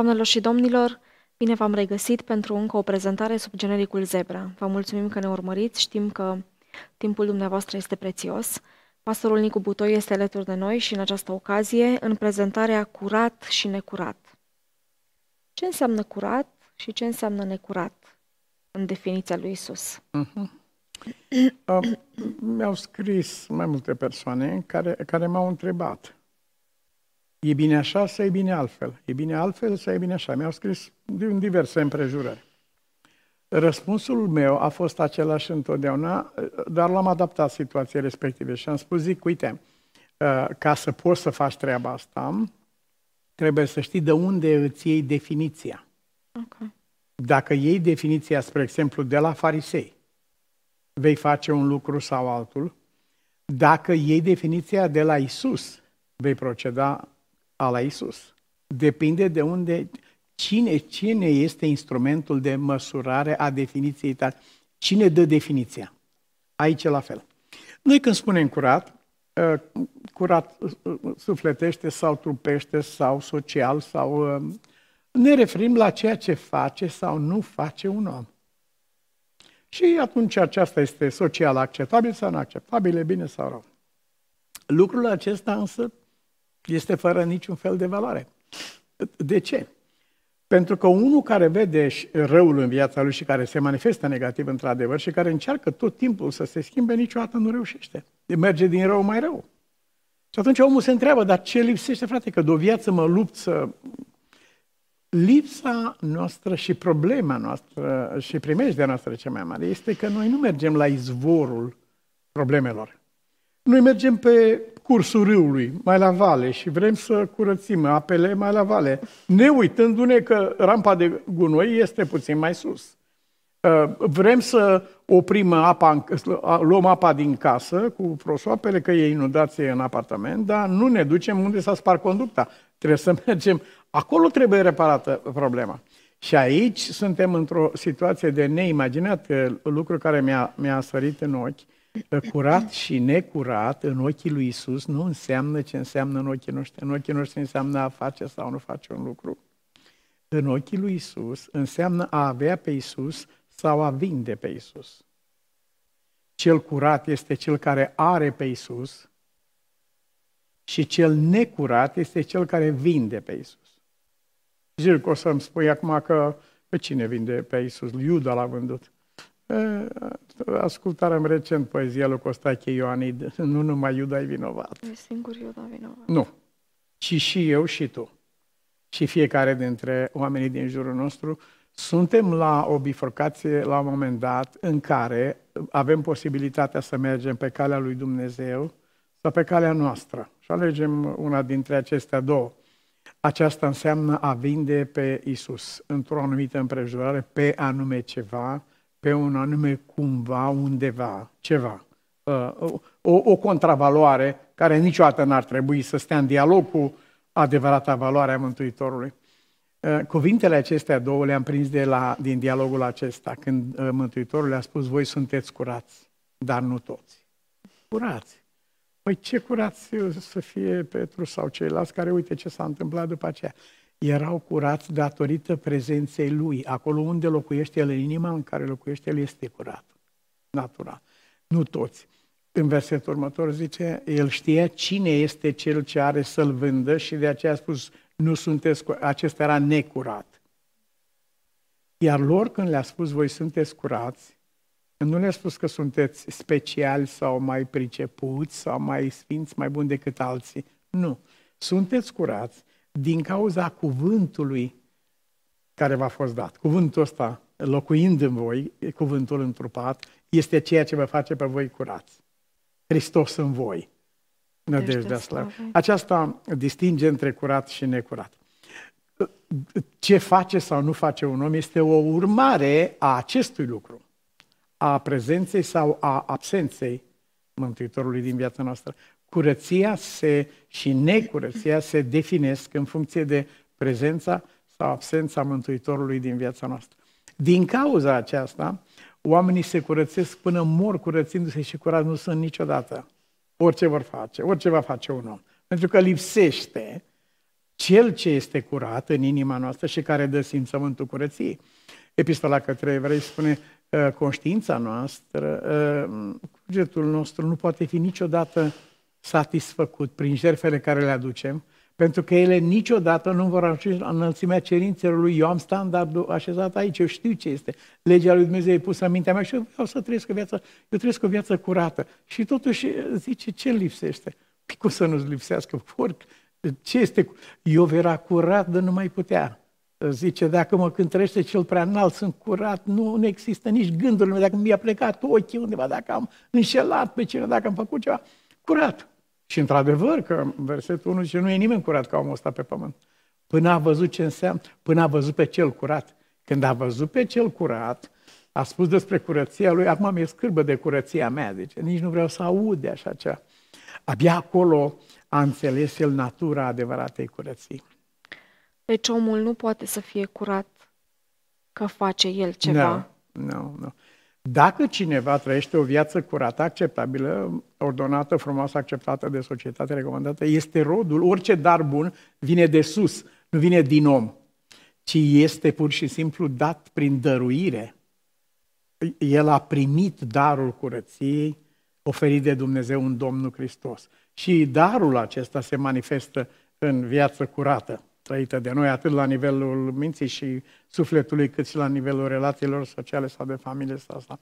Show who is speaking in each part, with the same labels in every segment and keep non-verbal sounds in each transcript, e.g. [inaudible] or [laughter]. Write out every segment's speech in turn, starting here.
Speaker 1: Doamnelor și domnilor, bine v-am regăsit pentru încă o prezentare sub genericul Zebra. Vă mulțumim că ne urmăriți, știm că timpul dumneavoastră este prețios. Pastorul Nicu Butoi este alături de noi și în această ocazie în prezentarea Curat și Necurat. Ce înseamnă curat și ce înseamnă necurat în definiția lui Isus? Uh-huh.
Speaker 2: Uh, mi-au scris mai multe persoane care, care m-au întrebat E bine așa sau e bine altfel? E bine altfel sau e bine așa? Mi-au scris din diverse împrejurări. Răspunsul meu a fost același întotdeauna, dar l-am adaptat situației respective și am spus, zic, uite, uh, ca să poți să faci treaba asta, trebuie să știi de unde îți iei definiția. Okay. Dacă iei definiția, spre exemplu, de la farisei, vei face un lucru sau altul. Dacă iei definiția de la Isus, vei proceda a la Isus. Depinde de unde, cine, cine este instrumentul de măsurare a definiției tale. Cine dă definiția? Aici la fel. Noi când spunem curat, ă, curat ă, sufletește sau trupește sau social sau ă, ne referim la ceea ce face sau nu face un om. Și atunci aceasta este social acceptabil sau neacceptabil, e bine sau rău. Lucrul acesta însă este fără niciun fel de valoare. De ce? Pentru că unul care vede răul în viața lui și care se manifestă negativ într-adevăr și care încearcă tot timpul să se schimbe, niciodată nu reușește. Merge din rău mai rău. Și atunci omul se întreabă, dar ce lipsește, frate? Că de o viață mă lupt să... Lipsa noastră și problema noastră și primejdea noastră cea mai mare este că noi nu mergem la izvorul problemelor. Noi mergem pe cursul râului, mai la vale, și vrem să curățim apele mai la vale, ne uitându-ne că rampa de gunoi este puțin mai sus. Uh, vrem să oprim apa, luăm apa din casă cu prosoapele, că e inundație în apartament, dar nu ne ducem unde s-a spart conducta. Trebuie să [laughs] mergem, acolo trebuie reparată problema. Și aici suntem într-o situație de neimaginat, lucru care mi-a, mi-a sărit în ochi, Curat și necurat în ochii lui Isus nu înseamnă ce înseamnă în ochii noștri. În ochii noștri înseamnă a face sau nu face un lucru. În ochii lui Isus înseamnă a avea pe Isus sau a vinde pe Isus. Cel curat este cel care are pe Isus și cel necurat este cel care vinde pe Isus. Zic că o să-mi spui acum că pe cine vinde pe Isus? Iuda l-a vândut. Ascultarăm recent poezia lui Costache Ioanid, nu numai Iuda e vinovat.
Speaker 1: E singur Iuda vinovat.
Speaker 2: Nu, ci și eu și tu. Și fiecare dintre oamenii din jurul nostru suntem la o bifurcație la un moment dat în care avem posibilitatea să mergem pe calea lui Dumnezeu sau pe calea noastră. Și alegem una dintre acestea două. Aceasta înseamnă a vinde pe Isus într-o anumită împrejurare, pe anume ceva, pe un anume cumva, undeva, ceva. Uh, o, o contravaloare care niciodată n-ar trebui să stea în dialog cu adevărata valoare a Mântuitorului. Uh, cuvintele acestea două le-am prins de la, din dialogul acesta, când uh, Mântuitorul le-a spus, voi sunteți curați, dar nu toți. Curați. Păi ce curați să fie Petru sau ceilalți care uite ce s-a întâmplat după aceea erau curați datorită prezenței Lui. Acolo unde locuiește El, în inima în care locuiește El, este curat. Natural. Nu toți. În versetul următor zice, El știa cine este Cel ce are să-L vândă și de aceea a spus, nu sunteți, acesta era necurat. Iar lor când le-a spus, voi sunteți curați, nu le-a spus că sunteți speciali sau mai pricepuți sau mai sfinți, mai buni decât alții. Nu. Sunteți curați din cauza cuvântului care v-a fost dat. Cuvântul ăsta, locuind în voi, cuvântul întrupat, este ceea ce vă face pe voi curați. Hristos în voi. Nădejdea slavă. Aceasta distinge între curat și necurat. Ce face sau nu face un om este o urmare a acestui lucru, a prezenței sau a absenței Mântuitorului din viața noastră curăția se, și necurăția se definesc în funcție de prezența sau absența Mântuitorului din viața noastră. Din cauza aceasta, oamenii se curățesc până mor curățindu-se și curat nu sunt niciodată. Orice vor face, orice va face un om. Pentru că lipsește cel ce este curat în inima noastră și care dă simțământul curăției. Epistola către evrei spune, ă, conștiința noastră, ă, cugetul nostru nu poate fi niciodată satisfăcut prin jertfele care le aducem, pentru că ele niciodată nu vor ajunge la înălțimea cerințelor lui. Eu am standardul așezat aici, eu știu ce este. Legea lui Dumnezeu e pusă în mintea mea și eu vreau să trăiesc o viață, eu trăiesc o viață curată. Și totuși zice, ce lipsește? Păi cum să nu-ți lipsească? Oric, ce este? Eu era curat, dar nu mai putea. Zice, dacă mă cântărește cel prea înalt, sunt curat, nu, nu există nici gândurile mele, dacă mi-a plecat ochii undeva, dacă am înșelat pe cineva, dacă am făcut ceva, curat. Și într-adevăr că versetul 1 zice, nu e nimeni curat ca omul ăsta pe pământ. Până a văzut ce înseamnă, până a văzut pe cel curat. Când a văzut pe cel curat, a spus despre curăția lui, acum mi-e scârbă de curăția mea, zice, nici nu vreau să aud de așa ceva. Abia acolo a înțeles el natura adevăratei curății.
Speaker 1: Deci omul nu poate să fie curat că face el ceva.
Speaker 2: Nu, nu, nu. Dacă cineva trăiește o viață curată, acceptabilă, ordonată, frumoasă, acceptată de societate, recomandată, este rodul, orice dar bun vine de sus, nu vine din om, ci este pur și simplu dat prin dăruire. El a primit darul curăției oferit de Dumnezeu în Domnul Hristos. Și darul acesta se manifestă în viață curată trăită de noi, atât la nivelul minții și sufletului, cât și la nivelul relațiilor sociale sau de familie sau asta.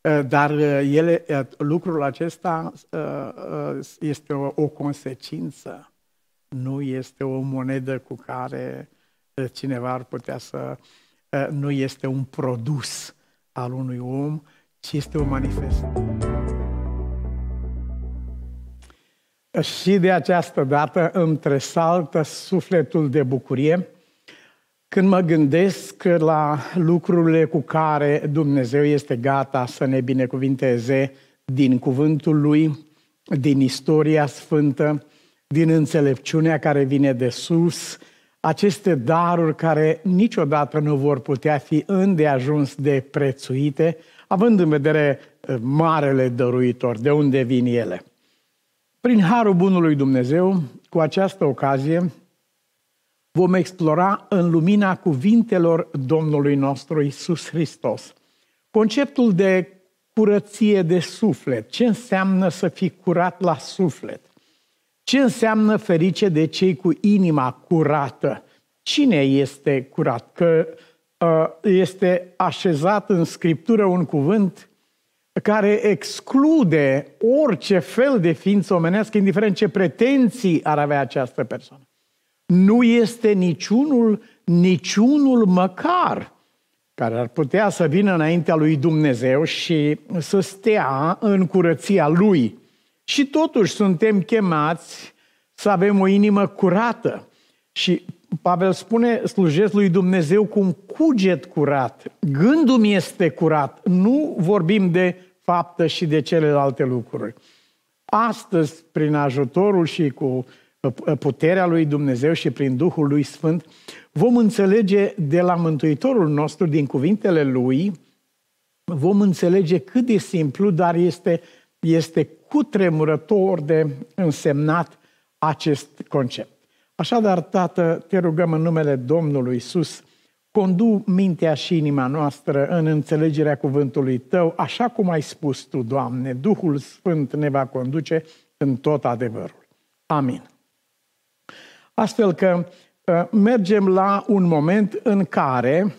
Speaker 2: Uh, dar uh, ele, uh, lucrul acesta este o, o consecință, nu este o monedă cu care cineva ar putea să... Nu este un produs al unui om, ci este o manifestare. Și de această dată îmi tresaltă sufletul de bucurie când mă gândesc la lucrurile cu care Dumnezeu este gata să ne binecuvinteze din cuvântul Lui, din istoria sfântă, din înțelepciunea care vine de sus, aceste daruri care niciodată nu vor putea fi îndeajuns de prețuite, având în vedere eh, marele dăruitor, de unde vin ele. Prin Harul Bunului Dumnezeu, cu această ocazie, vom explora în lumina cuvintelor Domnului nostru Isus Hristos conceptul de curăție de suflet. Ce înseamnă să fii curat la suflet? Ce înseamnă ferice de cei cu inima curată? Cine este curat? Că uh, este așezat în Scriptură un cuvânt care exclude orice fel de ființă omenească, indiferent ce pretenții ar avea această persoană. Nu este niciunul, niciunul măcar care ar putea să vină înaintea lui Dumnezeu și să stea în curăția lui. Și totuși suntem chemați să avem o inimă curată. Și Pavel spune, slujesc lui Dumnezeu cu un cuget curat. Gândul mi este curat. Nu vorbim de faptă și de celelalte lucruri. Astăzi, prin ajutorul și cu uh, puterea lui Dumnezeu și prin Duhul lui Sfânt, vom înțelege de la Mântuitorul nostru, din cuvintele lui, vom înțelege cât de simplu, dar este, este cutremurător de însemnat acest concept. Așadar, Tată, te rugăm în numele Domnului Isus Condu mintea și inima noastră în înțelegerea cuvântului Tău, așa cum ai spus Tu, Doamne, Duhul Sfânt ne va conduce în tot adevărul. Amin. Astfel că uh, mergem la un moment în care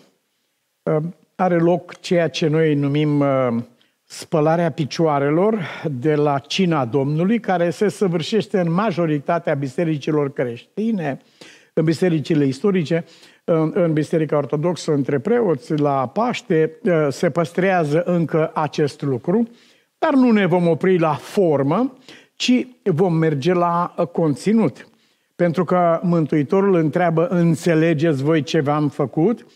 Speaker 2: uh, are loc ceea ce noi numim uh, spălarea picioarelor de la cina Domnului, care se săvârșește în majoritatea bisericilor creștine, în bisericile istorice, în Biserica Ortodoxă, între preoți, la Paște, ă, se păstrează încă acest lucru, dar nu ne vom opri la formă, ci vom merge la conținut. Pentru că Mântuitorul întreabă, înțelegeți voi ce v-am făcut?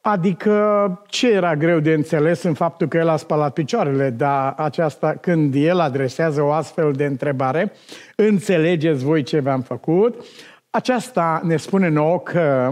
Speaker 2: Adică ce era greu de înțeles în faptul că el a spălat picioarele, dar aceasta, când el adresează o astfel de întrebare, înțelegeți voi ce v-am făcut? Aceasta ne spune nouă că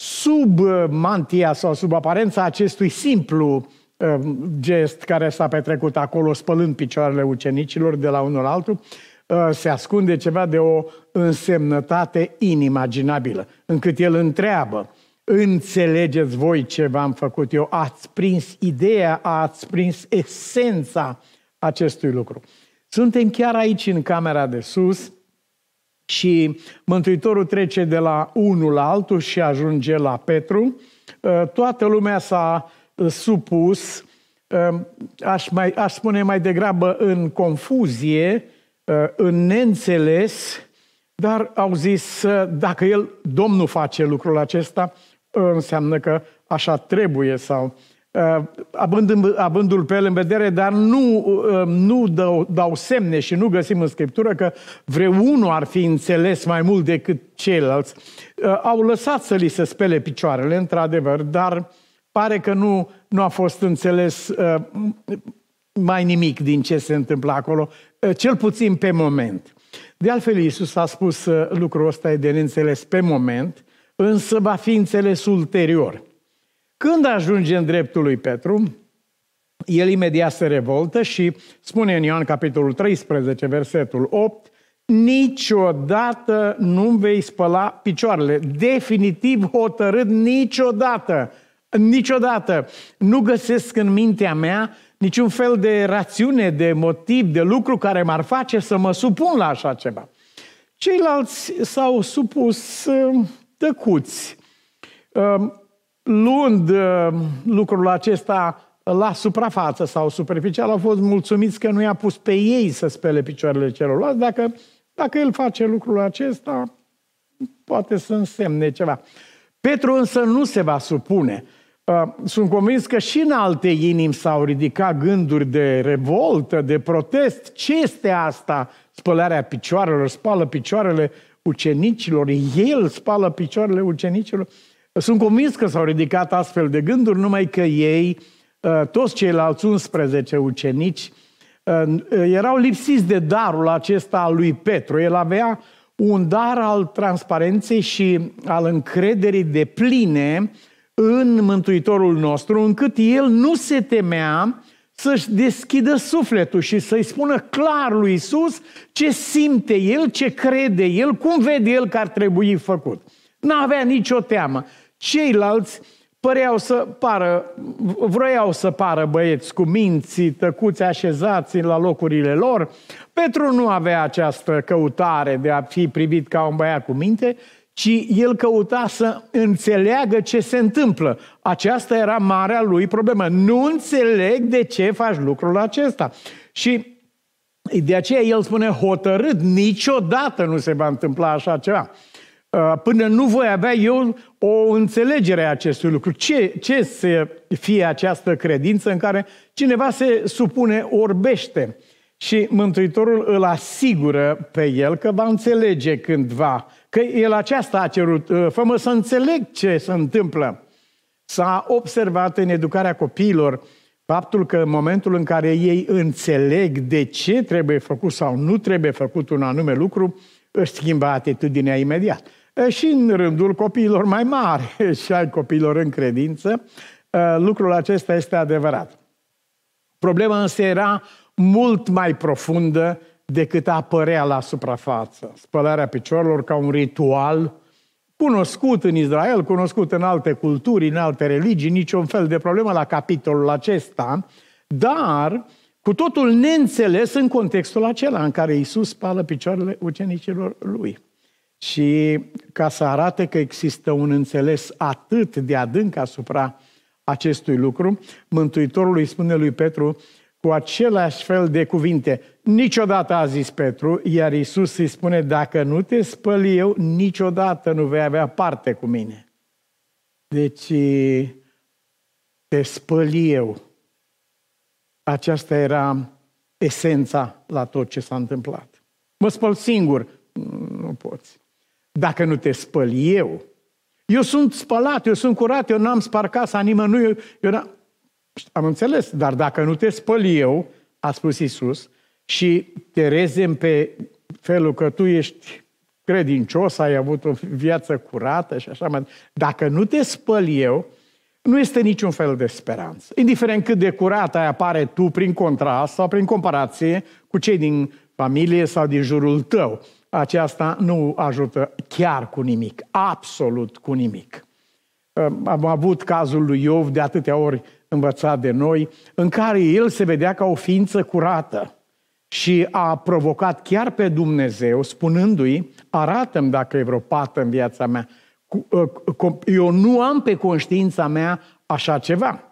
Speaker 2: sub uh, mantia sau sub aparența acestui simplu uh, gest care s-a petrecut acolo, spălând picioarele ucenicilor de la unul la altul, uh, se ascunde ceva de o însemnătate inimaginabilă, încât el întreabă, înțelegeți voi ce v-am făcut eu, ați prins ideea, ați prins esența acestui lucru. Suntem chiar aici în camera de sus și Mântuitorul trece de la unul la altul și ajunge la Petru. Uh, toată lumea s-a uh, supus, uh, aș, mai, aș spune mai degrabă în confuzie, în neînțeles, dar au zis, dacă el, Domnul face lucrul acesta, înseamnă că așa trebuie sau Uh, având, avându-l pe el în vedere, dar nu, uh, nu dau, dau semne și nu găsim în Scriptură că vreunul ar fi înțeles mai mult decât ceilalți. Uh, au lăsat să li se spele picioarele, într-adevăr, dar pare că nu, nu a fost înțeles mai nimic din ce se întâmplă acolo, cel puțin pe moment. De altfel, Iisus a spus lucrul ăsta e de neînțeles pe moment, însă va fi înțeles ulterior. Când ajunge în dreptul lui Petru, el imediat se revoltă și spune în Ioan capitolul 13, versetul 8, niciodată nu vei spăla picioarele. Definitiv hotărât niciodată. Niciodată nu găsesc în mintea mea niciun fel de rațiune, de motiv, de lucru care m-ar face să mă supun la așa ceva. Ceilalți s-au supus uh, tăcuți. Uh, luând uh, lucrul acesta la suprafață sau superficial, au fost mulțumiți că nu i-a pus pe ei să spele picioarele celorlalți. Dacă, dacă el face lucrul acesta, poate să însemne ceva. Petru însă nu se va supune. Uh, sunt convins că și în alte inimi s-au ridicat gânduri de revoltă, de protest. Ce este asta? Spălarea picioarelor, spală picioarele ucenicilor, el spală picioarele ucenicilor. Sunt convins că s-au ridicat astfel de gânduri, numai că ei, uh, toți ceilalți 11 ucenici, uh, erau lipsiți de darul acesta al lui Petru. El avea un dar al transparenței și al încrederii de pline în Mântuitorul nostru, încât el nu se temea să-și deschidă sufletul și să-i spună clar lui Isus ce simte el, ce crede el, cum vede el că ar trebui făcut. N-avea nicio teamă. Ceilalți păreau să pară, vroiau să pară băieți cu minții, tăcuți, așezați la locurile lor. Petru nu avea această căutare de a fi privit ca un băiat cu minte, ci el căuta să înțeleagă ce se întâmplă. Aceasta era marea lui problemă. Nu înțeleg de ce faci lucrul acesta. Și de aceea el spune hotărât, niciodată nu se va întâmpla așa ceva. Uh, până nu voi avea eu o înțelegere a acestui lucru. Ce, ce să fie această credință în care cineva se supune, orbește și Mântuitorul îl asigură pe el că va înțelege cândva, că el aceasta a cerut, uh, fă să înțeleg ce se întâmplă. S-a observat în educarea copiilor faptul că în momentul în care ei înțeleg de ce trebuie făcut sau nu trebuie făcut un anume lucru, își schimbă atitudinea imediat și în rândul copiilor mai mari [laughs] și ai copiilor în credință, lucrul acesta este adevărat. Problema însă era mult mai profundă decât apărea la suprafață. Spălarea picioarelor ca un ritual cunoscut în Israel, cunoscut în alte culturi, în alte religii, niciun fel de problemă la capitolul acesta, dar cu totul neînțeles în contextul acela în care Isus spală picioarele ucenicilor lui. Și ca să arate că există un înțeles atât de adânc asupra acestui lucru, Mântuitorul îi spune lui Petru cu același fel de cuvinte. Niciodată a zis Petru, iar Isus îi spune, dacă nu te spăl eu, niciodată nu vei avea parte cu mine. Deci, te spăl eu. Aceasta era esența la tot ce s-a întâmplat. Mă spăl singur. Nu poți dacă nu te spăl eu. Eu sunt spălat, eu sunt curat, eu n-am spart casa nimănui. Eu, eu n-am... am înțeles, dar dacă nu te spăl eu, a spus Isus, și te rezem pe felul că tu ești credincios, ai avut o viață curată și așa mai Dacă nu te spăl eu, nu este niciun fel de speranță. Indiferent cât de curat ai apare tu prin contrast sau prin comparație cu cei din familie sau din jurul tău. Aceasta nu ajută chiar cu nimic, absolut cu nimic. Am avut cazul lui Iov de atâtea ori învățat de noi, în care el se vedea ca o ființă curată și a provocat chiar pe Dumnezeu, spunându-i, arată-mi dacă e vreo pată în viața mea. Ă, eu nu am pe conștiința mea așa ceva.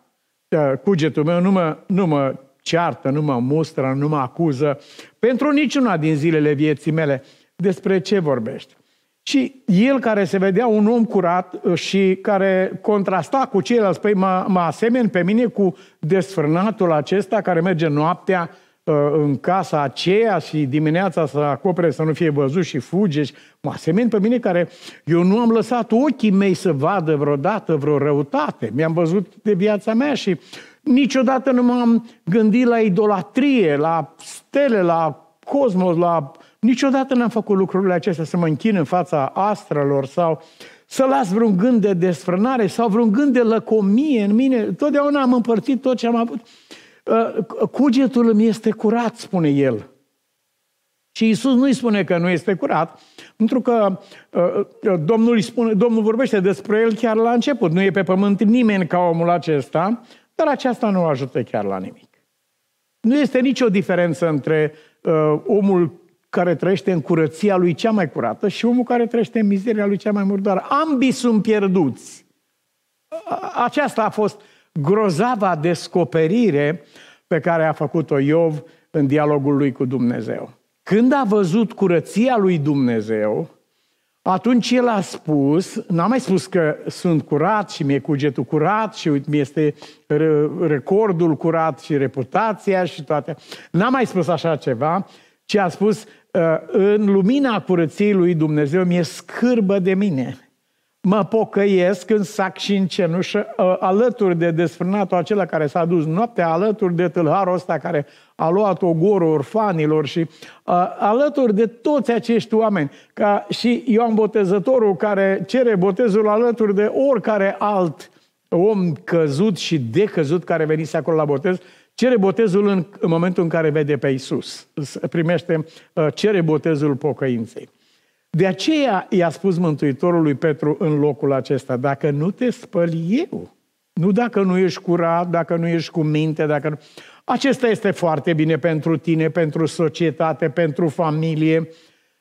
Speaker 2: Ă, cugetul meu nu mă, nu mă ceartă, nu mă mustră, nu mă acuză pentru niciuna din zilele vieții mele. Despre ce vorbești? Și el care se vedea un om curat ă, și care contrasta cu ceilalți, păi mă, mă asemeni pe mine cu desfrânatul acesta care merge noaptea Uh, în casa aceea și dimineața să acopere să nu fie văzut și fuge. Mă asemeni pe mine care eu nu am lăsat ochii mei să vadă vreodată vreo răutate. Mi-am văzut de viața mea și niciodată nu m-am gândit la idolatrie, la stele, la cosmos, la... Niciodată n-am făcut lucrurile acestea să mă închin în fața astrelor sau să las vreun gând de desfrânare sau vreun gând de lăcomie în mine. Totdeauna am împărțit tot ce am avut. Uh, cugetul îmi este curat, spune el. Și Isus nu îi spune că nu este curat, pentru că uh, uh, Domnul, îi spune, Domnul vorbește despre el chiar la început. Nu e pe pământ nimeni ca omul acesta, dar aceasta nu ajută chiar la nimic. Nu este nicio diferență între uh, omul care trăiește în curăția lui cea mai curată și omul care trăiește în mizeria lui cea mai murdară. Ambii sunt pierduți. Aceasta a fost grozava descoperire pe care a făcut-o Iov în dialogul lui cu Dumnezeu. Când a văzut curăția lui Dumnezeu, atunci el a spus, n-a mai spus că sunt curat și mi-e cugetul curat și mi este recordul curat și reputația și toate. N-a mai spus așa ceva, ci a spus, ă, în lumina curăției lui Dumnezeu mi-e scârbă de mine mă pocăiesc în sac și în cenușă, ă, alături de desfrânatul acela care s-a dus noaptea, alături de tâlharul ăsta care a luat ogorul orfanilor și ă, alături de toți acești oameni. Ca și Ioan Botezătorul care cere botezul alături de oricare alt om căzut și decăzut care venise acolo la botez, cere botezul în, în momentul în care vede pe Isus. Primește, ă, cere botezul pocăinței. De aceea i-a spus Mântuitorul lui Petru în locul acesta, dacă nu te spăli eu, nu dacă nu ești curat, dacă nu ești cu minte, dacă nu... Acesta este foarte bine pentru tine, pentru societate, pentru familie,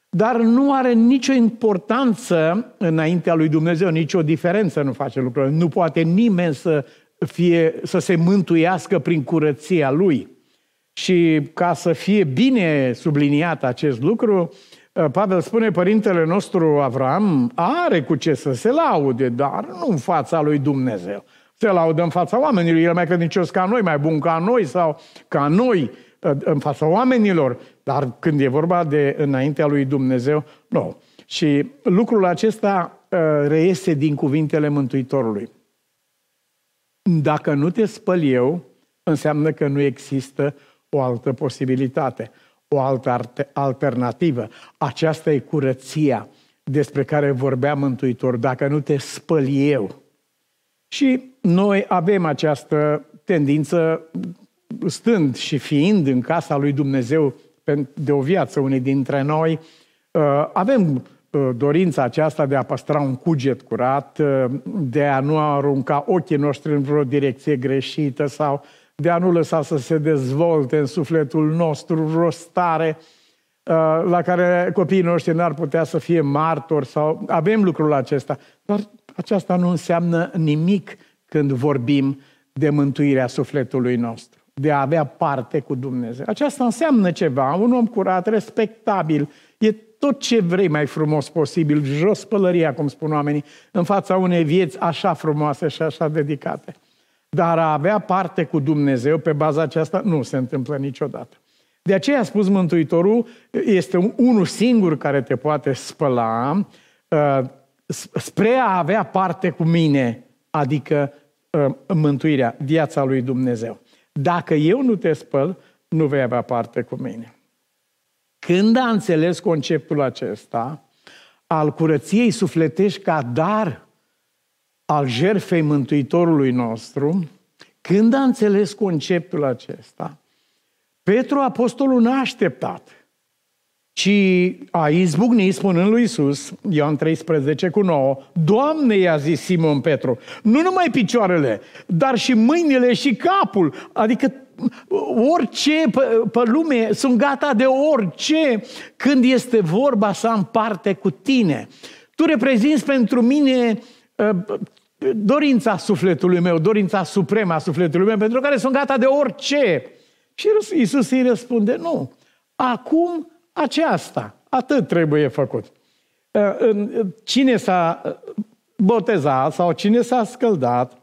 Speaker 2: dar nu are nicio importanță înaintea lui Dumnezeu, nicio diferență nu face lucrurile. Nu poate nimeni să, fie, să se mântuiască prin curăția lui. Și ca să fie bine subliniat acest lucru, Uh, Pavel spune, părintele nostru Avram are cu ce să se laude, dar nu în fața lui Dumnezeu. Se laudă în fața oamenilor, el mai credincios ca noi, mai bun ca noi sau ca noi uh, în fața oamenilor, dar când e vorba de înaintea lui Dumnezeu, nu. Și lucrul acesta uh, reiese din cuvintele Mântuitorului. Dacă nu te spăl eu, înseamnă că nu există o altă posibilitate o altă alternativă. Aceasta e curăția despre care vorbea Mântuitor, dacă nu te spăl eu. Și noi avem această tendință, stând și fiind în casa lui Dumnezeu de o viață, unii dintre noi, uh, avem uh, dorința aceasta de a păstra un cuget curat, uh, de a nu arunca ochii noștri în vreo direcție greșită sau de a nu lăsa să se dezvolte în sufletul nostru vreo stare uh, la care copiii noștri n-ar putea să fie martori sau avem lucrul acesta. Dar aceasta nu înseamnă nimic când vorbim de mântuirea sufletului nostru, de a avea parte cu Dumnezeu. Aceasta înseamnă ceva, un om curat, respectabil, e tot ce vrei mai frumos posibil, jos pălăria, cum spun oamenii, în fața unei vieți așa frumoase și așa dedicate. Dar a avea parte cu Dumnezeu pe baza aceasta nu se întâmplă niciodată. De aceea a spus Mântuitorul, este unul singur care te poate spăla uh, spre a avea parte cu mine, adică uh, mântuirea, viața lui Dumnezeu. Dacă eu nu te spăl, nu vei avea parte cu mine. Când a înțeles conceptul acesta al curăției sufletești ca dar al jerfei Mântuitorului nostru, când a înțeles conceptul acesta, Petru Apostolul n-a așteptat. ci a izbucnit spunând lui Isus, Ioan 13 cu 9, Doamne, i-a zis Simon Petru, nu numai picioarele, dar și mâinile și capul, adică orice pe, pe lume, sunt gata de orice când este vorba să am parte cu tine. Tu reprezinți pentru mine uh, dorința sufletului meu, dorința supremă a sufletului meu, pentru care sunt gata de orice. Și Isus îi răspunde, nu, acum aceasta, atât trebuie făcut. Uh, cine s-a botezat sau cine s-a scăldat, uh,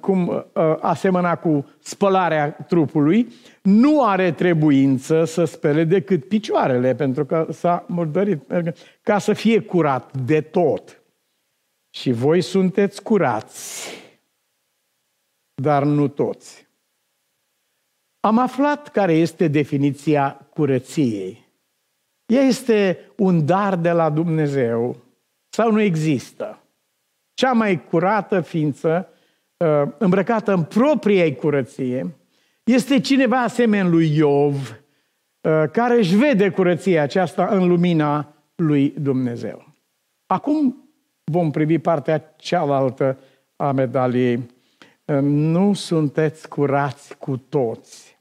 Speaker 2: cum asemăna cu spălarea trupului, nu are trebuință să spele decât picioarele, pentru că s-a murdărit, ca să fie curat de tot. Și voi sunteți curați, dar nu toți. Am aflat care este definiția curăției. Ea este un dar de la Dumnezeu sau nu există. Cea mai curată ființă, uh, îmbrăcată în propria curăție, este cineva asemenea lui Iov, uh, care își vede curăția aceasta în lumina lui Dumnezeu. Acum vom privi partea cealaltă a medaliei. Nu sunteți curați cu toți.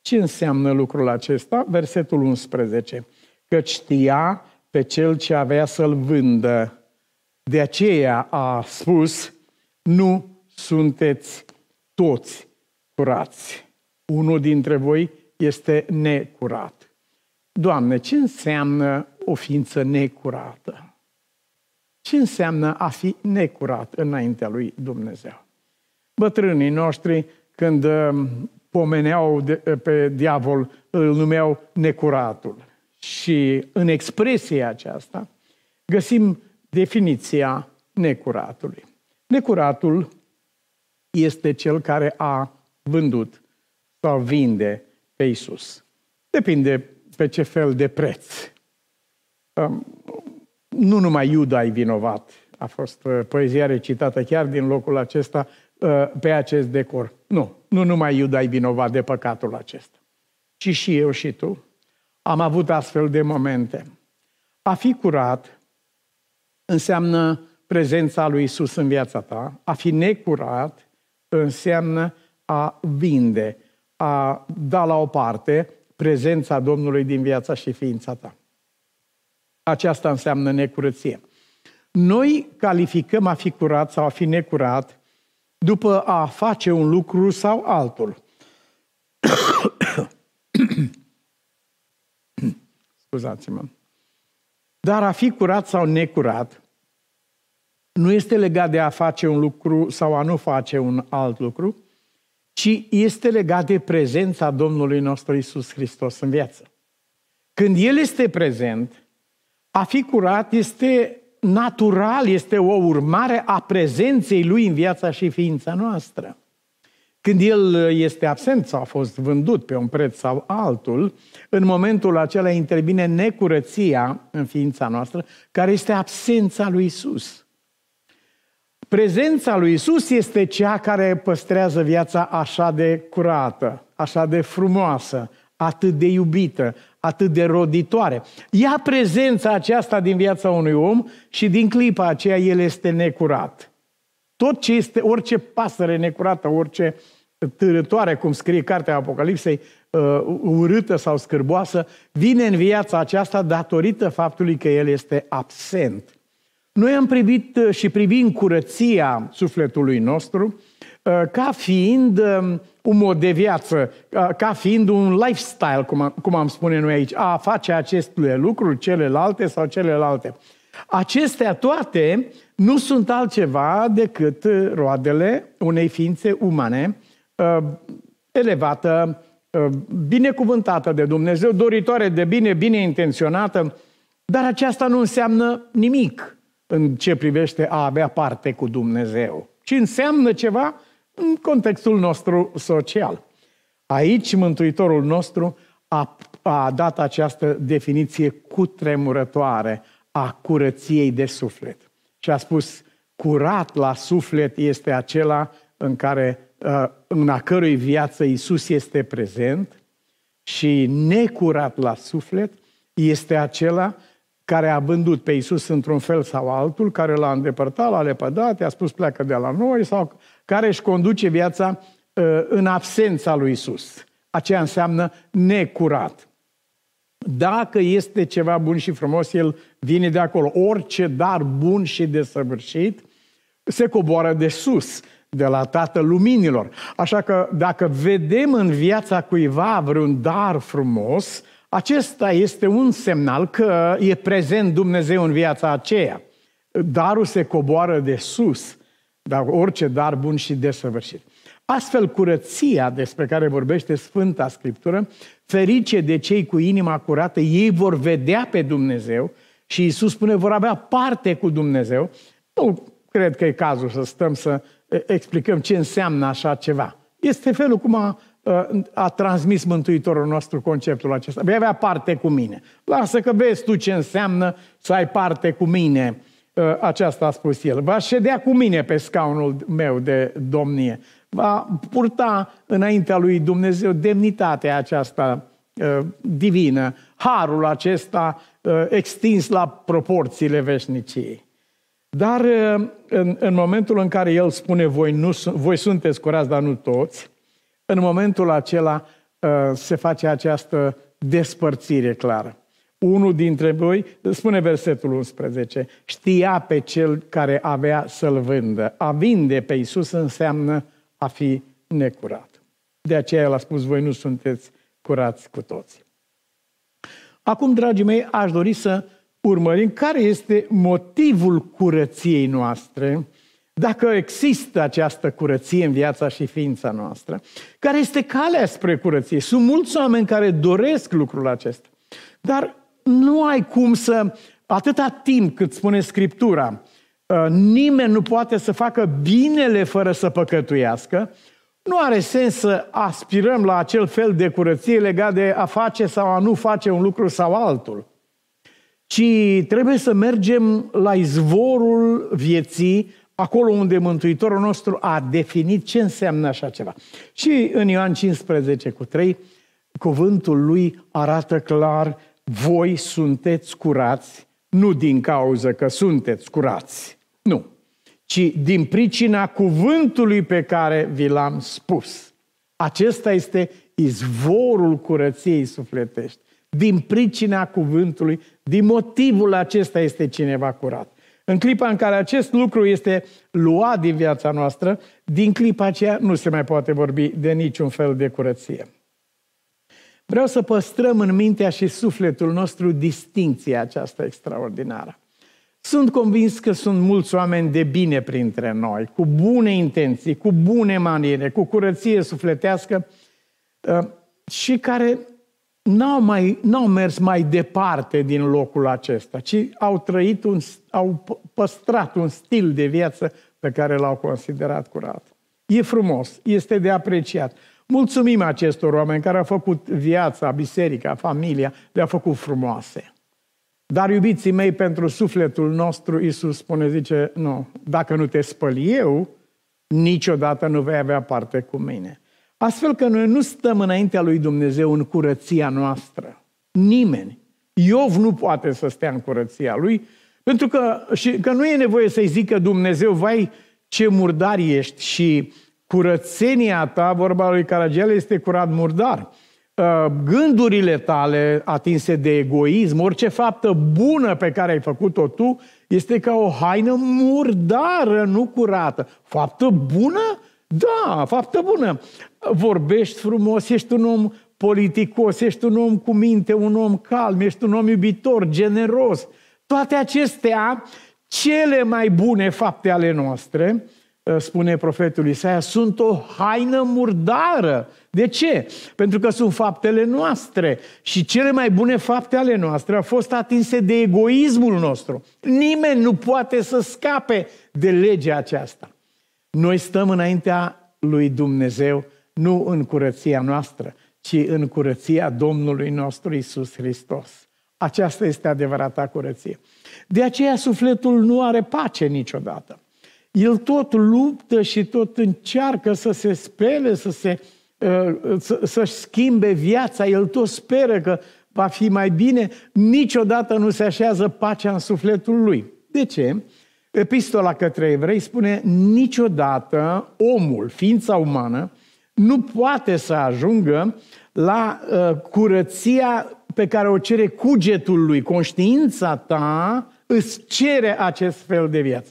Speaker 2: Ce înseamnă lucrul acesta? Versetul 11. Că știa pe cel ce avea să-l vândă. De aceea a spus, nu sunteți toți curați. Unul dintre voi este necurat. Doamne, ce înseamnă o ființă necurată? Ce înseamnă a fi necurat înaintea lui Dumnezeu? Bătrânii noștri, când um, pomeneau de, pe diavol, îl numeau necuratul. Și în expresia aceasta găsim definiția necuratului. Necuratul este cel care a vândut sau vinde pe Isus. Depinde pe ce fel de preț. Um, nu numai Iuda e vinovat. A fost uh, poezia recitată chiar din locul acesta uh, pe acest decor. Nu, nu numai Iuda e vinovat de păcatul acesta, ci și eu și tu. Am avut astfel de momente. A fi curat înseamnă prezența lui Isus în viața ta. A fi necurat înseamnă a vinde, a da la o parte prezența Domnului din viața și ființa ta. Aceasta înseamnă necurăție. Noi calificăm a fi curat sau a fi necurat după a face un lucru sau altul. [coughs] Scuzați-mă. Dar a fi curat sau necurat nu este legat de a face un lucru sau a nu face un alt lucru, ci este legat de prezența Domnului nostru Isus Hristos în viață. Când El este prezent, a fi curat este natural, este o urmare a prezenței Lui în viața și ființa noastră. Când El este absent sau a fost vândut pe un preț sau altul, în momentul acela intervine necurăția în ființa noastră, care este absența lui Isus. Prezența lui Isus este cea care păstrează viața așa de curată, așa de frumoasă, atât de iubită, atât de roditoare. Ia prezența aceasta din viața unui om și din clipa aceea el este necurat. Tot ce este, orice pasăre necurată, orice târătoare, cum scrie cartea Apocalipsei, uh, urâtă sau scârboasă, vine în viața aceasta datorită faptului că el este absent. Noi am privit uh, și privim curăția sufletului nostru uh, ca fiind um, un mod de viață, ca fiind un lifestyle, cum, am, cum am spune noi aici, a face aceste lucruri, celelalte sau celelalte. Acestea toate nu sunt altceva decât roadele unei ființe umane uh, elevată, uh, binecuvântată de Dumnezeu, doritoare de bine, bine intenționată, dar aceasta nu înseamnă nimic în ce privește a avea parte cu Dumnezeu, ci înseamnă ceva în contextul nostru social. Aici Mântuitorul nostru a, a dat această definiție cutremurătoare a curăției de suflet. Și a spus, curat la suflet este acela în care, uh, în a cărui viață Isus este prezent și necurat la suflet este acela care a vândut pe Isus într-un fel sau altul, care l-a îndepărtat, l-a lepădat, i-a spus pleacă de la noi, sau care își conduce viața uh, în absența lui Isus. Aceea înseamnă necurat. Dacă este ceva bun și frumos, el vine de acolo. Orice dar bun și desăvârșit se coboară de sus, de la Tatăl Luminilor. Așa că dacă vedem în viața cuiva vreun dar frumos, acesta este un semnal că e prezent Dumnezeu în viața aceea. Darul se coboară de sus, dar orice dar bun și desăvârșit. Astfel, curăția despre care vorbește Sfânta Scriptură, ferice de cei cu inima curată, ei vor vedea pe Dumnezeu și Iisus spune, vor avea parte cu Dumnezeu. Nu cred că e cazul să stăm să explicăm ce înseamnă așa ceva. Este felul cum a, a transmis Mântuitorul nostru conceptul acesta. Vei avea parte cu mine. Lasă că vezi tu ce înseamnă să ai parte cu mine. Aceasta a spus el. Va ședea cu mine pe scaunul meu de domnie va purta înaintea lui Dumnezeu demnitatea aceasta uh, divină, harul acesta uh, extins la proporțiile veșniciei. Dar uh, în, în momentul în care el spune voi, nu, voi sunteți curați, dar nu toți, în momentul acela se face această despărțire clară. Unul dintre voi, spune versetul 11, știa pe cel care avea să-l vândă. A vinde pe Iisus înseamnă a fi necurat. De aceea el a spus, voi nu sunteți curați cu toți. Acum, dragii mei, aș dori să urmărim care este motivul curăției noastre, dacă există această curăție în viața și ființa noastră, care este calea spre curăție. Sunt mulți oameni care doresc lucrul acesta, dar nu ai cum să, atâta timp cât spune Scriptura, Uh, nimeni nu poate să facă binele fără să păcătuiască, nu are sens să aspirăm la acel fel de curăție legat de a face sau a nu face un lucru sau altul, ci trebuie să mergem la izvorul vieții, acolo unde Mântuitorul nostru a definit ce înseamnă așa ceva. Și în Ioan 15 cu 3, cuvântul lui arată clar, voi sunteți curați, nu din cauza că sunteți curați, nu. Ci din pricina cuvântului pe care vi l-am spus. Acesta este izvorul curăției sufletești. Din pricina cuvântului, din motivul acesta este cineva curat. În clipa în care acest lucru este luat din viața noastră, din clipa aceea nu se mai poate vorbi de niciun fel de curăție. Vreau să păstrăm în mintea și sufletul nostru distinția aceasta extraordinară. Sunt convins că sunt mulți oameni de bine printre noi, cu bune intenții, cu bune maniere, cu curăție sufletească uh, și care n-au, mai, n-au mers mai departe din locul acesta, ci au trăit, un, au păstrat un stil de viață pe care l-au considerat curat. E frumos, este de apreciat. Mulțumim acestor oameni care au făcut viața, biserica, familia, le-au făcut frumoase. Dar, iubiții mei, pentru sufletul nostru, Isus spune, zice, nu, dacă nu te spăl eu, niciodată nu vei avea parte cu mine. Astfel că noi nu stăm înaintea lui Dumnezeu în curăția noastră. Nimeni. Iov nu poate să stea în curăția lui, pentru că, și, că nu e nevoie să-i zică Dumnezeu, vai, ce murdar ești și curățenia ta, vorba lui Caragiale, este curat murdar. Uh, gândurile tale atinse de egoism, orice faptă bună pe care ai făcut-o tu, este ca o haină murdară, nu curată. Faptă bună? Da, faptă bună. Vorbești frumos, ești un om politicos, ești un om cu minte, un om calm, ești un om iubitor, generos. Toate acestea, cele mai bune fapte ale noastre, uh, spune profetul Isaia, sunt o haină murdară de ce? Pentru că sunt faptele noastre și cele mai bune fapte ale noastre au fost atinse de egoismul nostru. Nimeni nu poate să scape de legea aceasta. Noi stăm înaintea lui Dumnezeu nu în curăția noastră, ci în curăția Domnului nostru Isus Hristos. Aceasta este adevărata curăție. De aceea sufletul nu are pace niciodată. El tot luptă și tot încearcă să se spele, să se să-și schimbe viața, el tot speră că va fi mai bine, niciodată nu se așează pacea în sufletul lui. De ce? Epistola către evrei spune niciodată omul, ființa umană, nu poate să ajungă la uh, curăția pe care o cere cugetul lui. Conștiința ta îți cere acest fel de viață.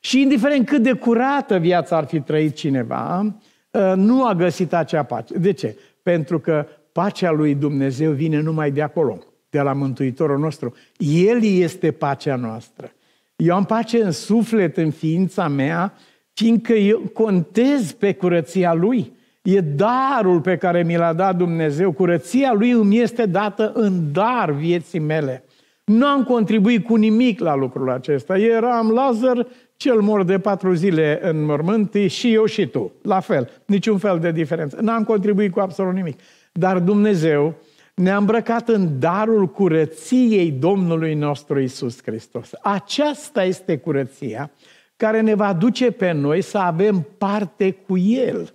Speaker 2: Și indiferent cât de curată viața ar fi trăit cineva, uh, nu a găsit acea pace. De ce? Pentru că pacea lui Dumnezeu vine numai de acolo, de la Mântuitorul nostru. El este pacea noastră. Eu am pace în suflet, în ființa mea, fiindcă eu contez pe curăția Lui. E darul pe care mi l-a dat Dumnezeu. Curăția Lui îmi este dată în dar vieții mele. Nu am contribuit cu nimic la lucrul acesta. Eram Lazar, cel mor de patru zile în mormânt, și eu și tu. La fel, niciun fel de diferență. N-am contribuit cu absolut nimic. Dar Dumnezeu ne-a îmbrăcat în darul curăției Domnului nostru Isus Hristos. Aceasta este curăția care ne va duce pe noi să avem parte cu El.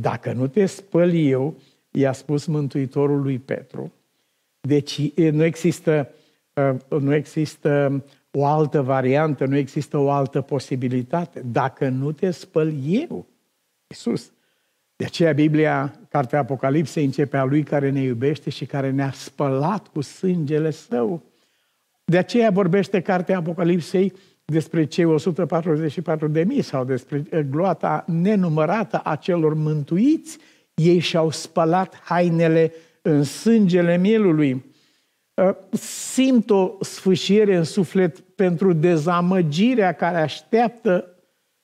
Speaker 2: Dacă nu te spăl eu, i-a spus Mântuitorul lui Petru, deci nu există, nu există o altă variantă, nu există o altă posibilitate. Dacă nu te spăl eu, Iisus, de aceea Biblia, Cartea Apocalipsei, începe a Lui care ne iubește și care ne-a spălat cu sângele Său. De aceea vorbește Cartea Apocalipsei despre cei 144 de mii sau despre eh, gloata nenumărată a celor mântuiți. Ei și-au spălat hainele în sângele mielului. Eh, simt o sfâșiere în suflet pentru dezamăgirea care așteaptă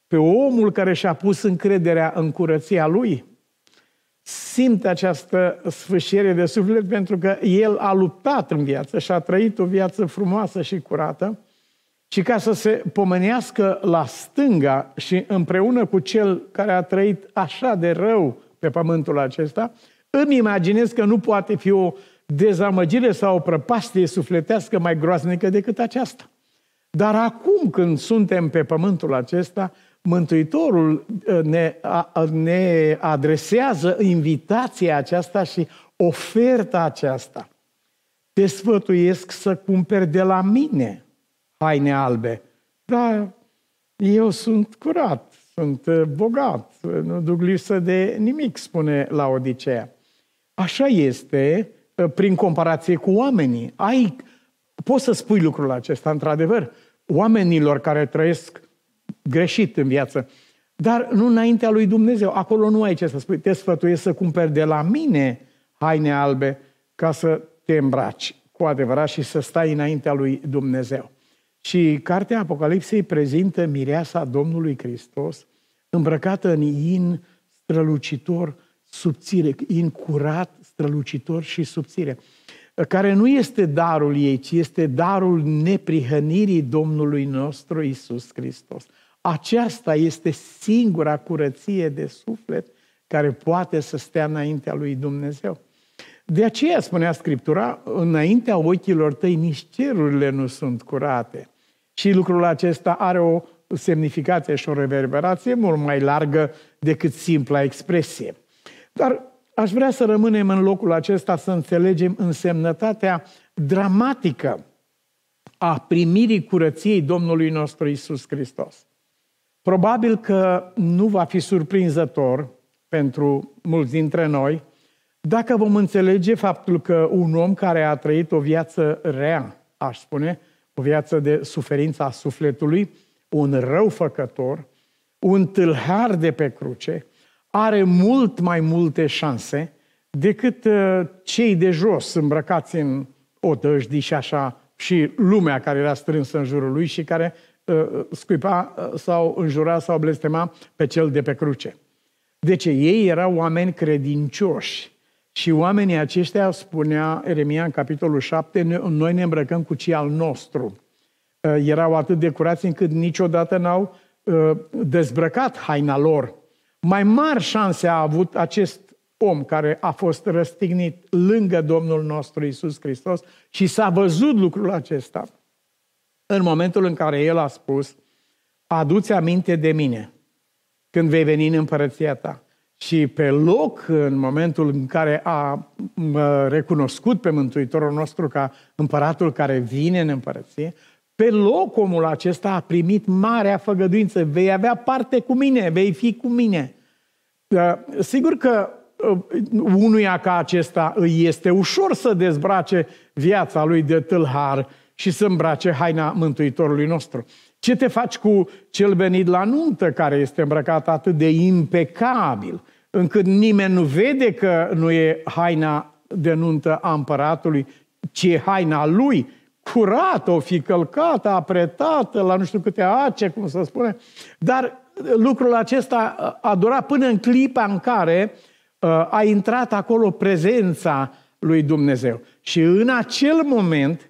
Speaker 2: pe omul care și-a pus încrederea în curăția lui simt această sfârșire de suflet pentru că el a luptat în viață și a trăit o viață frumoasă și curată și ca să se pomenească la stânga și împreună cu cel care a trăit așa de rău pe pământul acesta, îmi imaginez că nu poate fi o dezamăgire sau o prăpastie sufletească mai groaznică decât aceasta. Dar acum când suntem pe pământul acesta, Mântuitorul uh, ne, ne adresează invitația aceasta și oferta aceasta. Te sfătuiesc să cumperi de la mine haine albe. Dar eu sunt curat, sunt uh, bogat, nu duc lipsă de nimic, spune la Odiseea. Așa este uh, prin comparație cu oamenii. Ai, poți să spui lucrul acesta, într-adevăr, oamenilor care trăiesc greșit în viață. Dar nu înaintea lui Dumnezeu. Acolo nu ai ce să spui. Te sfătuiesc să cumperi de la mine haine albe ca să te îmbraci cu adevărat și să stai înaintea lui Dumnezeu. Și cartea Apocalipsei prezintă mireasa Domnului Hristos îmbrăcată în in strălucitor, subțire, in curat, strălucitor și subțire, care nu este darul ei, ci este darul neprihănirii Domnului nostru Isus Hristos. Aceasta este singura curăție de suflet care poate să stea înaintea lui Dumnezeu. De aceea spunea Scriptura, înaintea ochilor tăi nici cerurile nu sunt curate. Și lucrul acesta are o semnificație și o reverberație mult mai largă decât simpla expresie. Dar aș vrea să rămânem în locul acesta să înțelegem însemnătatea dramatică a primirii curăției Domnului nostru Isus Hristos. Probabil că nu va fi surprinzător pentru mulți dintre noi dacă vom înțelege faptul că un om care a trăit o viață rea, aș spune, o viață de suferință a sufletului, un răufăcător, un tâlhar de pe cruce, are mult mai multe șanse decât uh, cei de jos îmbrăcați în odăjdi și așa, și lumea care era strânsă în jurul lui și care Uh, scuipa uh, sau înjura sau blestema pe cel de pe cruce. Deci ei erau oameni credincioși și oamenii aceștia, spunea Eremia în capitolul 7, noi ne îmbrăcăm cu cei al nostru. Uh, erau atât de curați încât niciodată n-au dezbrăcat haina lor. Mai mari șanse a avut acest om care a fost răstignit lângă Domnul nostru Isus Hristos și s-a văzut lucrul acesta în momentul în care el a spus, aduți aminte de mine când vei veni în împărăția ta. și pe loc, în momentul în care a recunoscut pe Mântuitorul nostru ca împăratul care vine în împărăție, pe loc omul acesta a primit marea făgăduință. Vei avea parte cu mine, vei fi cu mine. Sigur că uh, unuia ca acesta îi este ușor să dezbrace viața lui de tâlhar și să îmbrace haina Mântuitorului nostru. Ce te faci cu cel venit la nuntă care este îmbrăcat atât de impecabil, încât nimeni nu vede că nu e haina de nuntă a împăratului, ci e haina lui, curată, o fi călcată, apretată, la nu știu câte ace, cum să spune. Dar lucrul acesta a durat până în clipa în care uh, a intrat acolo prezența lui Dumnezeu. Și în acel moment,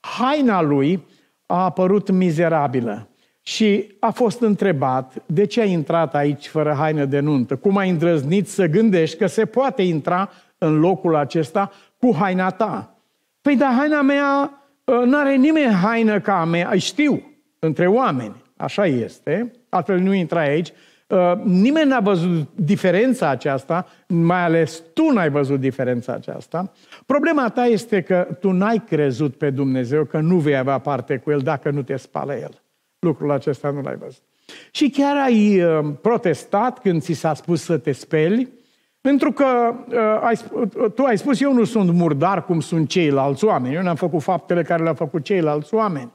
Speaker 2: haina lui a apărut mizerabilă. Și a fost întrebat, de ce ai intrat aici fără haină de nuntă? Cum ai îndrăznit să gândești că se poate intra în locul acesta cu haina ta? Păi, dar haina mea, ă, nu are nimeni haină ca a mea, știu, între oameni, așa este, altfel nu intra aici. Ă, nimeni n-a văzut diferența aceasta, mai ales tu n-ai văzut diferența aceasta. Problema ta este că tu n-ai crezut pe Dumnezeu că nu vei avea parte cu El dacă nu te spală El. Lucrul acesta nu l-ai văzut. Și chiar ai uh, protestat când ți s-a spus să te speli, pentru că uh, ai, uh, tu ai spus, eu nu sunt murdar cum sunt ceilalți oameni, eu n-am făcut faptele care le-au făcut ceilalți oameni.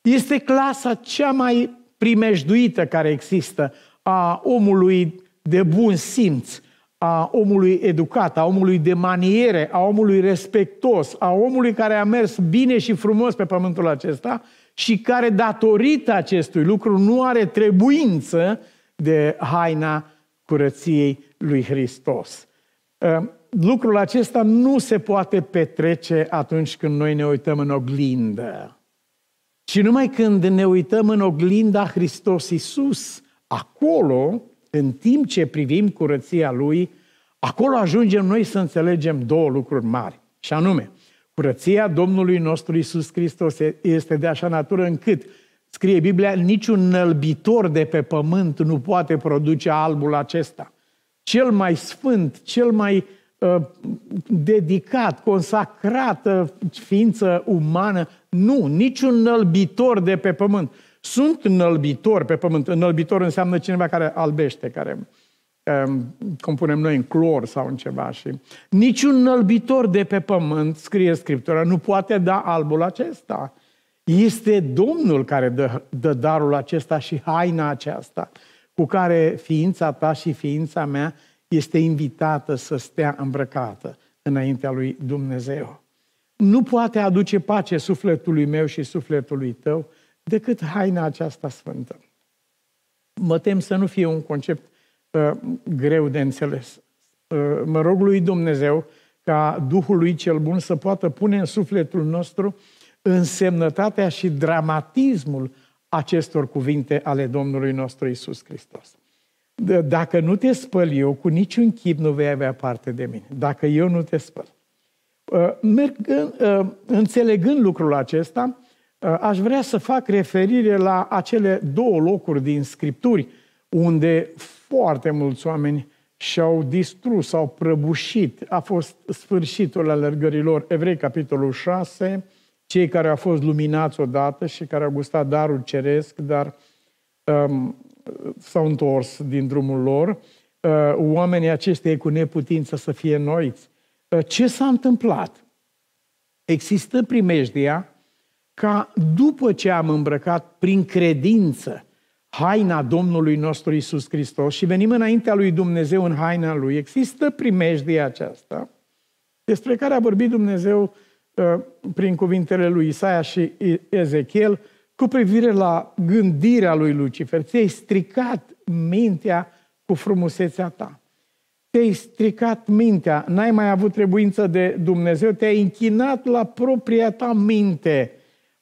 Speaker 2: Este clasa cea mai primejduită care există a omului de bun simț, a omului educat, a omului de maniere, a omului respectos, a omului care a mers bine și frumos pe pământul acesta și care, datorită acestui lucru, nu are trebuință de haina curăției lui Hristos. Ă, lucrul acesta nu se poate petrece atunci când noi ne uităm în oglindă. Și numai când ne uităm în oglinda Hristos Iisus, acolo, în timp ce privim curăția Lui, acolo ajungem noi să înțelegem două lucruri mari. Și anume, Curăția Domnului nostru Isus Hristos este de așa natură încât, scrie Biblia, niciun nălbitor de pe pământ nu poate produce albul acesta. Cel mai sfânt, cel mai uh, dedicat, consacrată ființă umană, nu, niciun nălbitor de pe pământ. Sunt nălbitori pe pământ. Nălbitor înseamnă cineva care albește, care uh, cum punem noi în clor sau în ceva. Și niciun nălbitor de pe pământ, scrie Scriptura, nu poate da albul acesta. Este Domnul care dă, dă darul acesta și haina aceasta, cu care ființa ta și ființa mea este invitată să stea îmbrăcată înaintea lui Dumnezeu. Nu poate aduce pace sufletului meu și sufletului tău decât haina aceasta sfântă. Mă tem să nu fie un concept uh, greu de înțeles. Uh, mă rog lui Dumnezeu ca Duhul lui cel bun să poată pune în sufletul nostru însemnătatea și dramatismul acestor cuvinte ale Domnului nostru Isus Hristos. Dacă nu te spăl eu, cu niciun chip nu vei avea parte de mine. Dacă eu nu te spăl. Uh, mergând, uh, înțelegând lucrul acesta, uh, aș vrea să fac referire la acele două locuri din Scripturi unde foarte mulți oameni și-au distrus, au prăbușit. A fost sfârșitul alergărilor. Evrei, capitolul 6, cei care au fost luminați odată și care au gustat darul ceresc, dar um, s-au întors din drumul lor. Uh, oamenii acesteia cu neputință să fie noiți. Uh, ce s-a întâmplat? Există primejdia ca după ce am îmbrăcat prin credință haina Domnului nostru Isus Hristos și venim înaintea lui Dumnezeu în haina lui, există primejdia aceasta despre care a vorbit Dumnezeu uh, prin cuvintele lui Isaia și Ezechiel cu privire la gândirea lui Lucifer. Ți-ai stricat mintea cu frumusețea ta. Te-ai stricat mintea, n-ai mai avut trebuință de Dumnezeu, te-ai închinat la propria ta minte.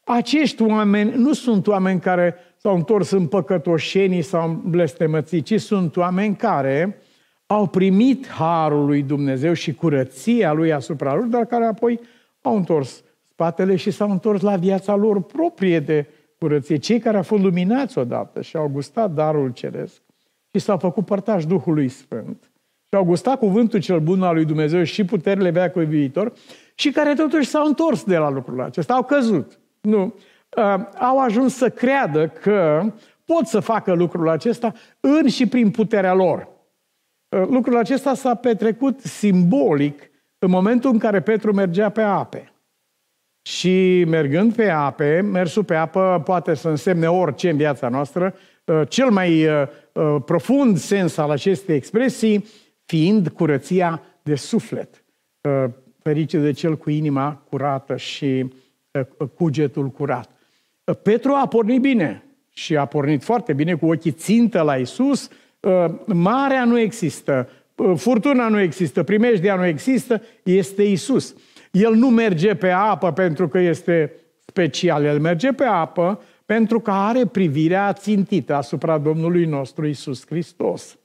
Speaker 2: Acești oameni nu sunt oameni care s-au întors în păcătoșenii sau în blestemății, ci sunt oameni care au primit harul lui Dumnezeu și curăția lui asupra lor, dar care apoi au întors spatele și s-au întors la viața lor proprie de curăție. Cei care au fost luminați odată și au gustat darul ceresc și s-au făcut părtași Duhului Sfânt, și au gustat cuvântul cel bun al lui Dumnezeu și puterile veacului viitor și care totuși s-au întors de la lucrul acesta, au căzut. Nu. Uh, au ajuns să creadă că pot să facă lucrul acesta în și prin puterea lor. Uh, lucrul acesta s-a petrecut simbolic în momentul în care Petru mergea pe ape. Și mergând pe ape, mersul pe apă poate să însemne orice în viața noastră, uh, cel mai profund sens al acestei expresii fiind curăția de suflet. Ferice de cel cu inima curată și cugetul curat. Petru a pornit bine și a pornit foarte bine cu ochii țintă la Isus. Marea nu există, furtuna nu există, primejdia nu există, este Isus. El nu merge pe apă pentru că este special, el merge pe apă pentru că are privirea țintită asupra Domnului nostru Isus Hristos.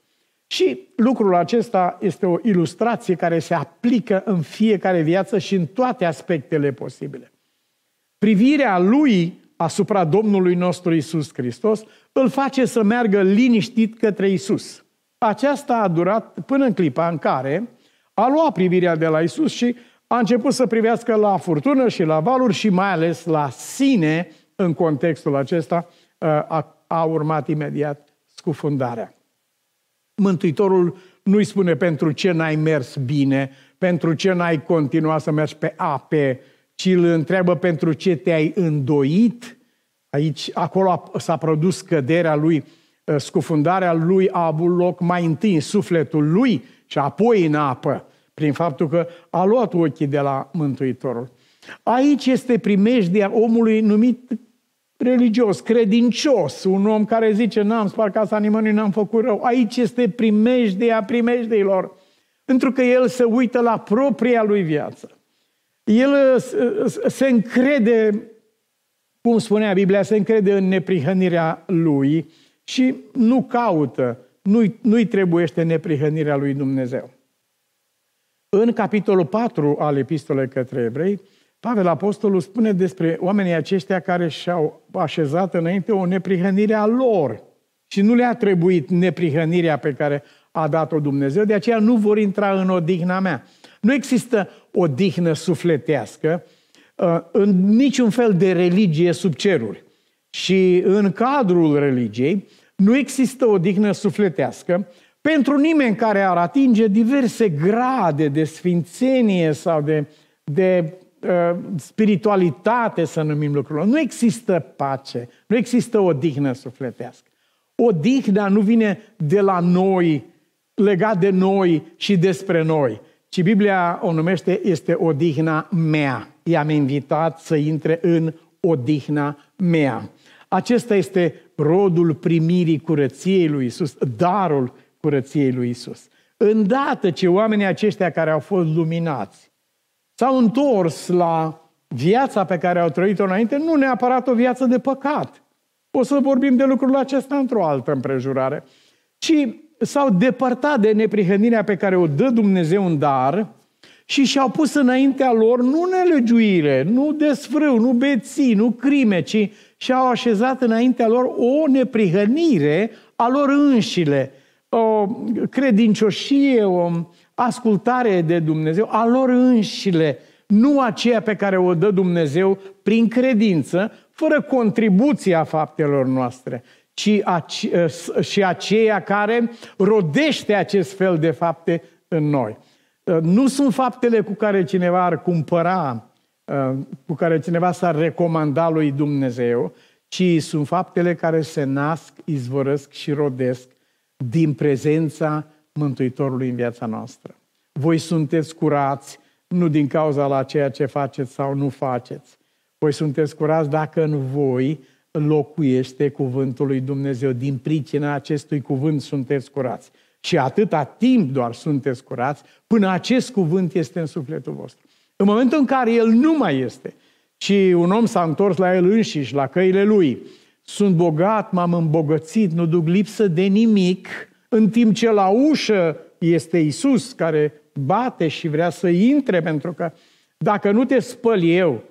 Speaker 2: Și lucrul acesta este o ilustrație care se aplică în fiecare viață și în toate aspectele posibile. Privirea lui asupra Domnului nostru Isus Hristos îl face să meargă liniștit către Isus. Aceasta a durat până în clipa în care a luat privirea de la Isus și a început să privească la furtună și la valuri și mai ales la sine în contextul acesta a, a urmat imediat scufundarea. Mântuitorul nu-i spune pentru ce n-ai mers bine, pentru ce n-ai continuat să mergi pe ape, ci îl întreabă pentru ce te-ai îndoit. Aici, acolo s-a produs căderea lui, ă, scufundarea lui a avut loc mai întâi în sufletul lui și apoi în apă, prin faptul că a luat ochii de la Mântuitorul. Aici este primejdia omului numit religios, credincios, un om care zice, n-am spart casa nimănui, n-am făcut rău. Aici este primejdia primejdeilor, pentru că el se uită la propria lui viață. El se încrede, cum spunea Biblia, se încrede în neprihănirea lui și nu caută, nu-i, nu-i trebuiește neprihănirea lui Dumnezeu. În capitolul 4 al epistolei către evrei, Pavel Apostolul spune despre oamenii aceștia care și-au așezat înainte o neprihănire a lor și nu le-a trebuit neprihănirea pe care a dat-o Dumnezeu, de aceea nu vor intra în odihna mea. Nu există odihnă sufletească uh, în niciun fel de religie sub ceruri. Și în cadrul religiei nu există odihnă sufletească pentru nimeni care ar atinge diverse grade de sfințenie sau de, de Uh, spiritualitate, să numim lucrurile. Nu există pace, nu există o dihnă sufletească. O dihnă nu vine de la noi, legat de noi și despre noi, ci Biblia o numește, este odihna mea. I-am invitat să intre în odihna mea. Acesta este rodul primirii curăției lui Isus, darul curăției lui Isus. Îndată ce oamenii aceștia care au fost luminați, s-au întors la viața pe care au trăit-o înainte, nu neapărat o viață de păcat. O să vorbim de lucrul acesta într-o altă împrejurare. Ci s-au depărtat de neprihănirea pe care o dă Dumnezeu în dar și și-au pus înaintea lor nu nelegiuire, nu desfrâu, nu beții, nu crime, ci și-au așezat înaintea lor o neprihănire a lor înșile, o credincioșie, o ascultare de Dumnezeu a lor înșile, nu aceea pe care o dă Dumnezeu prin credință, fără contribuția faptelor noastre, ci ace- și aceea care rodește acest fel de fapte în noi. Nu sunt faptele cu care cineva ar cumpăra, cu care cineva s-ar recomanda lui Dumnezeu, ci sunt faptele care se nasc, izvorăsc și rodesc din prezența Mântuitorului în viața noastră. Voi sunteți curați nu din cauza la ceea ce faceți sau nu faceți. Voi sunteți curați dacă în voi locuiește cuvântul lui Dumnezeu. Din pricina acestui cuvânt sunteți curați. Și atâta timp doar sunteți curați până acest cuvânt este în sufletul vostru. În momentul în care el nu mai este, și un om s-a întors la el înșiși, la căile lui, sunt bogat, m-am îmbogățit, nu duc lipsă de nimic, în timp ce la ușă este Isus care bate și vrea să intre, pentru că dacă nu te spăl eu,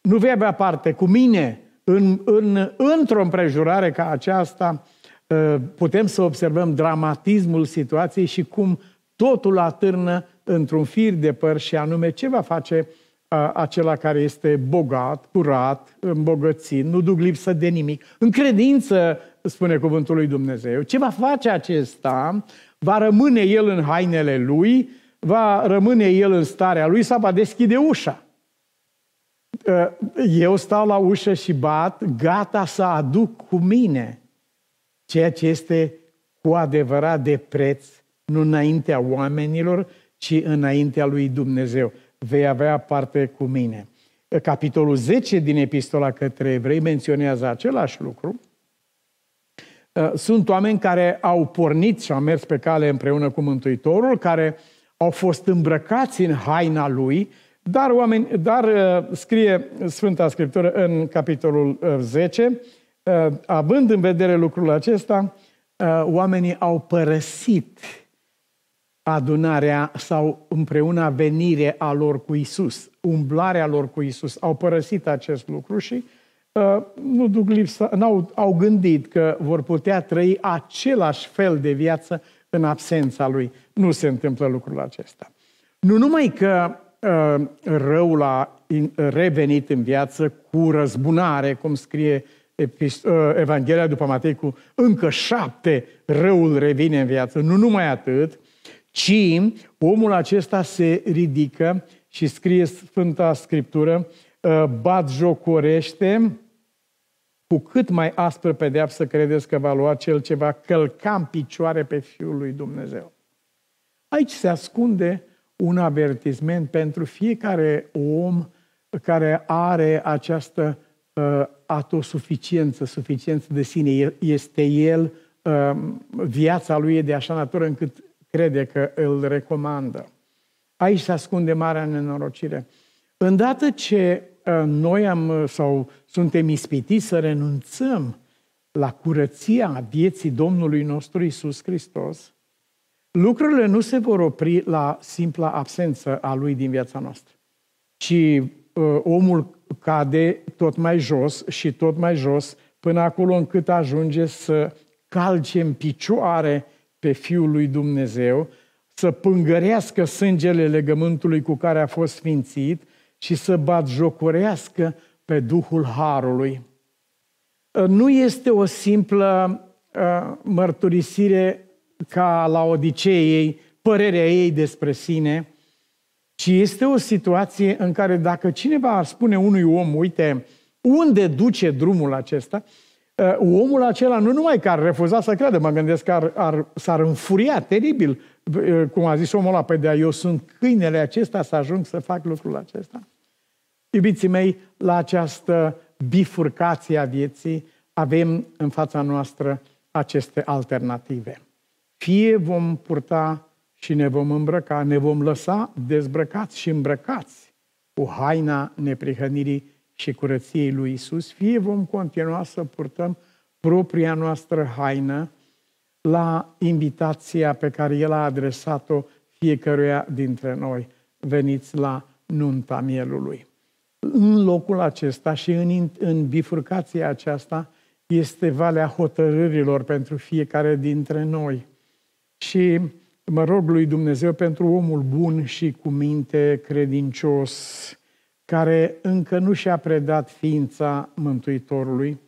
Speaker 2: nu vei avea parte cu mine în, în, într-o împrejurare ca aceasta, ă, putem să observăm dramatismul situației și cum totul atârnă într-un fir de păr și anume ce va face uh, acela care este bogat, curat, îmbogățit, nu duc lipsă de nimic. În credință, spune cuvântul lui Dumnezeu, ce va face acesta? Va rămâne el în hainele lui, va rămâne el în starea lui sau va deschide ușa. Eu stau la ușă și bat, gata să aduc cu mine ceea ce este cu adevărat de preț, nu înaintea oamenilor, ci înaintea lui Dumnezeu. Vei avea parte cu mine. Capitolul 10 din Epistola către Evrei menționează același lucru. Sunt oameni care au pornit și au mers pe cale împreună cu Mântuitorul, care au fost îmbrăcați în haina lui, dar, oameni, dar scrie Sfânta Scriptură în capitolul 10, având în vedere lucrul acesta, Uh, oamenii au părăsit adunarea sau împreună venire a lor cu Isus, umblarea lor cu Isus. Au părăsit acest lucru și uh, nu duc lipsa, n-au, au gândit că vor putea trăi același fel de viață în absența lui. Nu se întâmplă lucrul acesta. Nu numai că uh, răul a revenit în viață cu răzbunare, cum scrie Ă, Evanghelia după Matei cu încă șapte răul revine în viață. Nu numai atât, ci omul acesta se ridică și scrie Sfânta Scriptură, ă, bat jocorește, cu cât mai aspră pedeapsă credeți că va lua cel ce va călca în picioare pe Fiul lui Dumnezeu. Aici se ascunde un avertisment pentru fiecare om care are această uh, autosuficiență, suficiență de sine. Este el, uh, viața lui e de așa natură încât crede că îl recomandă. Aici se ascunde marea nenorocire. Îndată ce uh, noi am sau suntem ispitiți să renunțăm la curăția vieții Domnului nostru Isus Hristos, lucrurile nu se vor opri la simpla absență a Lui din viața noastră, ci uh, omul cade tot mai jos și tot mai jos până acolo încât ajunge să calce în picioare pe Fiul lui Dumnezeu, să pângărească sângele legământului cu care a fost sfințit și să batjocorească pe Duhul Harului. Nu este o simplă uh, mărturisire ca la Odiceei, părerea ei despre sine, ci este o situație în care dacă cineva ar spune unui om, uite, unde duce drumul acesta, uh, omul acela nu numai că ar refuza să creadă, mă gândesc că ar, ar, s-ar înfuria teribil, uh, cum a zis omul ăla, pe de eu sunt câinele acesta să ajung să fac lucrul acesta. Iubiții mei, la această bifurcație a vieții avem în fața noastră aceste alternative. Fie vom purta și ne vom îmbrăca, ne vom lăsa dezbrăcați și îmbrăcați cu haina neprihănirii și curăției lui Isus, fie vom continua să purtăm propria noastră haină la invitația pe care El a adresat-o fiecăruia dintre noi. Veniți la nunta mielului. În locul acesta și în, în bifurcația aceasta este valea hotărârilor pentru fiecare dintre noi. Și Mă rog lui Dumnezeu pentru omul bun și cu minte credincios, care încă nu și-a predat ființa Mântuitorului,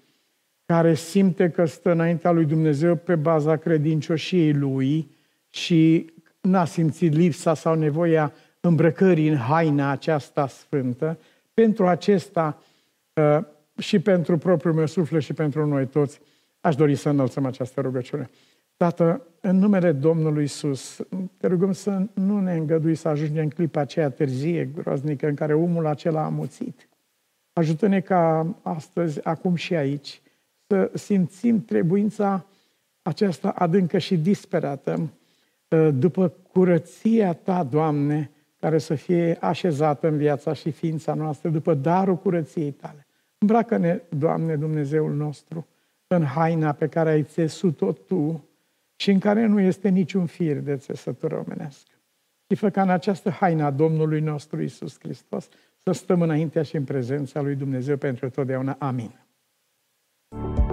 Speaker 2: care simte că stă înaintea lui Dumnezeu pe baza credincioșiei lui și n-a simțit lipsa sau nevoia îmbrăcării în haina aceasta sfântă, pentru acesta uh, și pentru propriul meu suflet și pentru noi toți, aș dori să înălțăm această rugăciune. Tată, în numele Domnului Isus, te rugăm să nu ne îngădui să ajungem în clipa aceea târzie, groaznică, în care omul acela a muțit. Ajută-ne ca astăzi, acum și aici, să simțim trebuința aceasta adâncă și disperată ă, după curăția Ta, Doamne, care să fie așezată în viața și ființa noastră, după darul curăției Tale. Îmbracă-ne, Doamne, Dumnezeul nostru, în haina pe care ai țesut-o Tu, și în care nu este niciun fir de țesătură omenească. Și fă ca în această haină a Domnului nostru Isus Hristos să stăm înaintea și în prezența lui Dumnezeu pentru totdeauna. Amin. thank you